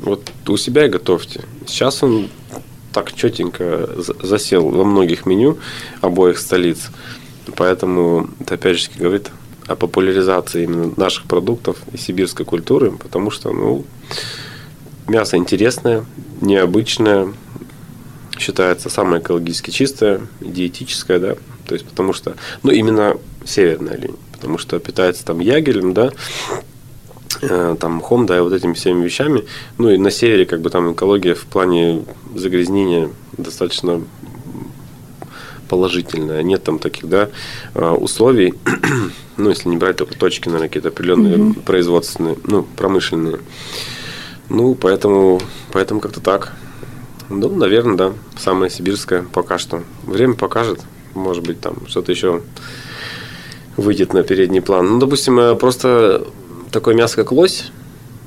Вот у себя и готовьте. Сейчас он так четенько засел во многих меню обоих столиц. Поэтому это опять же говорит о популяризации именно наших продуктов и сибирской культуры, потому что ну, мясо интересное, необычное, считается самое экологически чистое, диетическое, да, то есть потому что, ну, именно северная линия, потому что питается там ягелем, да, там мхом, да, и вот этими всеми вещами. Ну и на севере как бы там экология в плане загрязнения достаточно положительная. Нет там таких да, а, условий, ну, если не брать только точки, наверное, какие-то определенные угу. производственные, ну, промышленные. Ну, поэтому, поэтому как-то так. Ну, наверное, да, самое сибирское пока что. Время покажет, может быть, там что-то еще выйдет на передний план. Ну, допустим, э, просто такое мясо, как лось,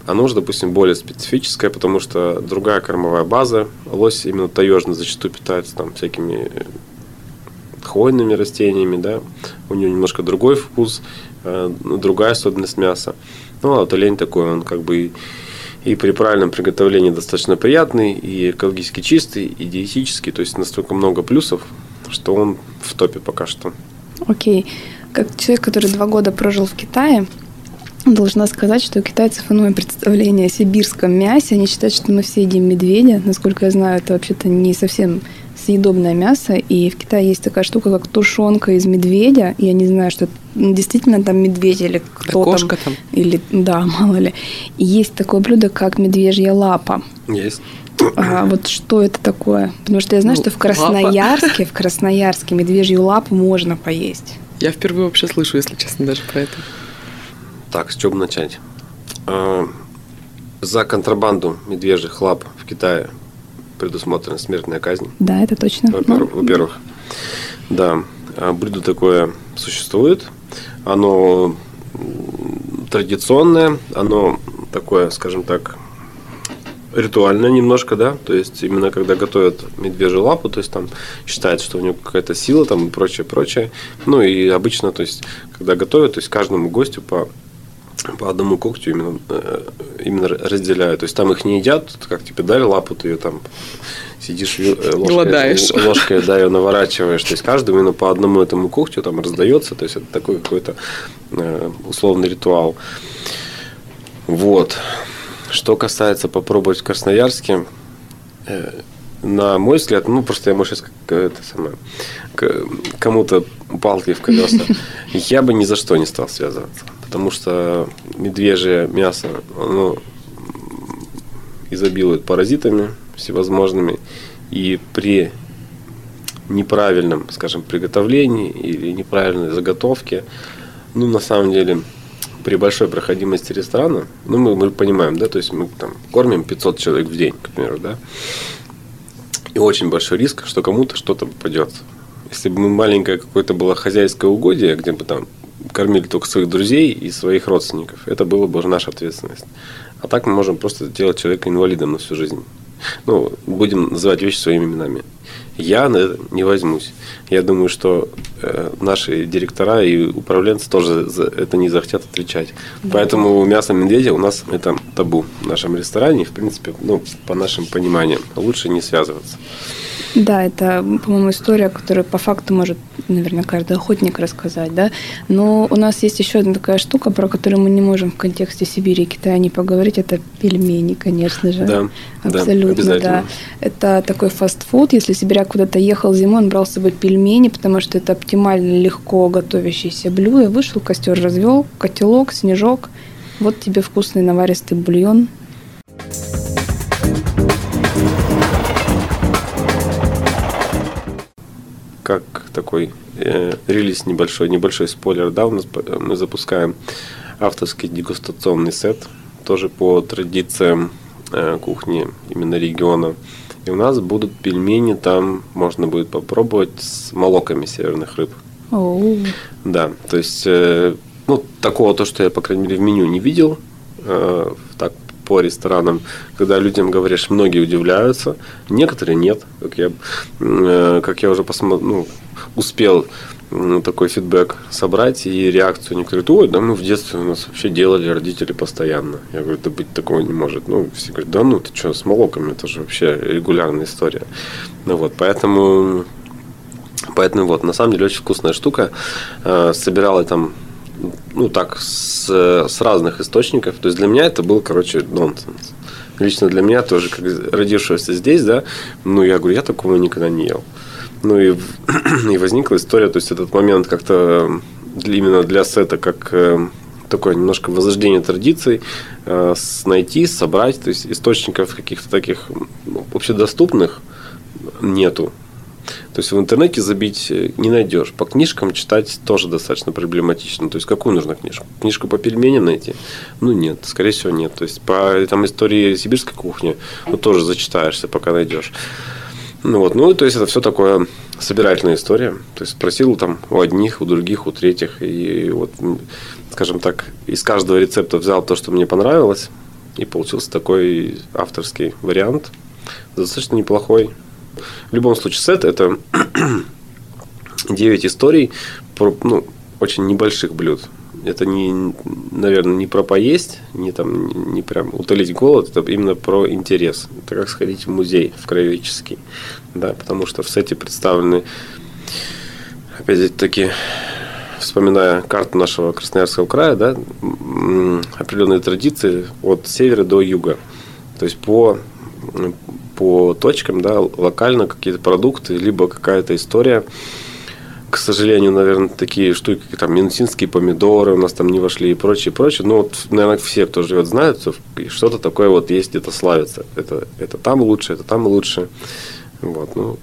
оно уже, допустим, более специфическое, потому что другая кормовая база. Лось именно таежно зачастую питается там всякими хвойными растениями, да, у него немножко другой вкус, э, другая особенность мяса. Ну, а вот олень такой, он как бы и при правильном приготовлении достаточно приятный, и экологически чистый, и диетический, то есть настолько много плюсов, что он в топе пока что. Окей. Как человек, который два года прожил в Китае, Должна сказать, что у китайцев иное представление о сибирском мясе. Они считают, что мы все едим медведя. Насколько я знаю, это вообще-то не совсем съедобное мясо, и в Китае есть такая штука, как тушенка из медведя. Я не знаю, что действительно там медведь или кто Кошка там. Или, да, мало ли. И есть такое блюдо, как медвежья лапа. Есть. А, вот что это такое? Потому что я знаю, ну, что в Красноярске, лапа. в Красноярске медвежью лапу можно поесть. Я впервые вообще слышу, если честно, даже про это. Так, с чего начать? А, за контрабанду медвежьих лап в Китае предусмотрена смертная казнь. Да, это точно. Во-первых, ну. во-первых да, а блюдо такое существует. Оно традиционное, оно такое, скажем так, ритуальное немножко, да, то есть именно когда готовят медвежью лапу, то есть там считается, что у него какая-то сила там и прочее, прочее. Ну и обычно, то есть когда готовят, то есть каждому гостю по по одному когтю именно э, именно разделяют. То есть там их не едят, как тебе дали лапу, ты ее там сидишь э, ложкой, ложкой да, ее наворачиваешь. То есть каждый именно по одному этому когтю там раздается. То есть это такой какой-то э, условный ритуал. Вот. Что касается попробовать в Красноярске, э, на мой взгляд, ну просто я, может, сейчас как это самое, кому-то палки в колеса, я бы ни за что не стал связываться. Потому что медвежье мясо, оно изобилует паразитами всевозможными. И при неправильном, скажем, приготовлении или неправильной заготовке, ну, на самом деле, при большой проходимости ресторана, ну, мы, мы понимаем, да, то есть мы там кормим 500 человек в день, к примеру, да, и очень большой риск, что кому-то что-то попадется. Если бы мы маленькое какое-то было хозяйское угодье, где бы там кормили только своих друзей и своих родственников, это было бы наша ответственность. А так мы можем просто сделать человека инвалидом на всю жизнь. Ну, будем называть вещи своими именами. Я на это не возьмусь. Я думаю, что э, наши директора и управленцы тоже за это не захотят отвечать. Да. Поэтому мясо медведя у нас это табу в нашем ресторане. В принципе, ну, по нашим пониманиям, лучше не связываться. Да, это, по-моему, история, которую по факту может, наверное, каждый охотник рассказать, да. Но у нас есть еще одна такая штука, про которую мы не можем в контексте Сибири и Китая не поговорить. Это пельмени, конечно же. Да, абсолютно, да. да. Это такой фастфуд. Если сибиряк куда-то ехал зимой, он брал с собой пельмени, потому что это оптимально легко готовящееся блюдо. Вышел, костер развел, котелок, снежок. Вот тебе вкусный наваристый бульон – как такой э, релиз небольшой, небольшой спойлер, да, у нас мы запускаем авторский дегустационный сет, тоже по традициям э, кухни именно региона. И у нас будут пельмени, там можно будет попробовать с молоками северных рыб. Oh. Да, то есть, э, ну, такого то, что я, по крайней мере, в меню не видел, э, так по ресторанам, когда людям говоришь, многие удивляются, некоторые нет, как я, э, как я уже посмотрел, ну, успел такой фидбэк собрать и реакцию. Они говорят, ой, да мы в детстве у нас вообще делали родители постоянно. Я говорю, да быть такого не может. Ну, все говорят, да ну ты что, с молоком, это же вообще регулярная история. Ну вот, поэтому Поэтому вот, на самом деле очень вкусная штука. Э, собирал я там ну так, с, с разных источников. То есть для меня это был, короче, нонсенс. Лично для меня тоже, как родившегося здесь, да, ну, я говорю, я такого никогда не ел. Ну, и, и возникла история, то есть этот момент как-то именно для сета, как э, такое немножко возрождение традиций, э, найти, собрать, то есть источников каких-то таких ну, общедоступных нету. То есть в интернете забить э, не найдешь. По книжкам читать тоже достаточно проблематично. То есть какую нужно книжку? Книжку по пельменям найти? Ну нет, скорее всего нет. То есть по там, истории сибирской кухни ну, тоже зачитаешься, пока найдешь. Ну вот, ну то есть это все такое собирательная история. То есть спросил там у одних, у других, у третьих. И вот, скажем так, из каждого рецепта взял то, что мне понравилось. И получился такой авторский вариант. Достаточно неплохой. В любом случае, сет – это 9 историй про ну, очень небольших блюд. Это не, наверное, не про поесть, не там, не прям утолить голод, это именно про интерес. Это как сходить в музей, в краеведческий. Да, потому что в сете представлены, опять-таки, вспоминая карту нашего Красноярского края, да, определенные традиции от севера до юга. То есть по по точкам, да, локально какие-то продукты, либо какая-то история. К сожалению, наверное, такие штуки, как там минусинские помидоры у нас там не вошли и прочее, прочее. Но вот, наверное, все, кто живет, знают, что что-то такое вот есть, где-то славится. Это, это там лучше, это там лучше. Вот, ну,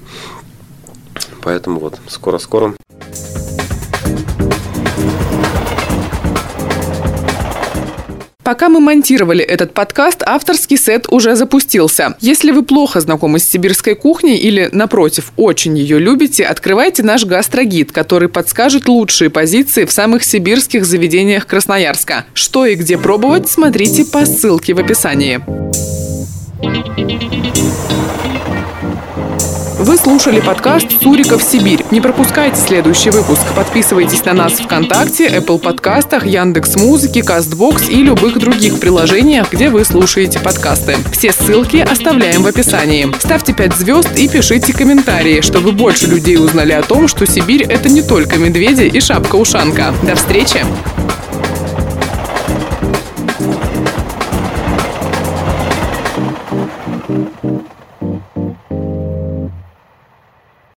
поэтому вот скоро-скоро Пока мы монтировали этот подкаст, авторский сет уже запустился. Если вы плохо знакомы с сибирской кухней или, напротив, очень ее любите, открывайте наш гастрогид, который подскажет лучшие позиции в самых сибирских заведениях Красноярска. Что и где пробовать, смотрите по ссылке в описании. Вы слушали подкаст «Суриков Сибирь». Не пропускайте следующий выпуск. Подписывайтесь на нас в ВКонтакте, Apple подкастах, Яндекс Музыки, Кастбокс и любых других приложениях, где вы слушаете подкасты. Все ссылки оставляем в описании. Ставьте 5 звезд и пишите комментарии, чтобы больше людей узнали о том, что Сибирь – это не только медведи и шапка-ушанка. До встречи!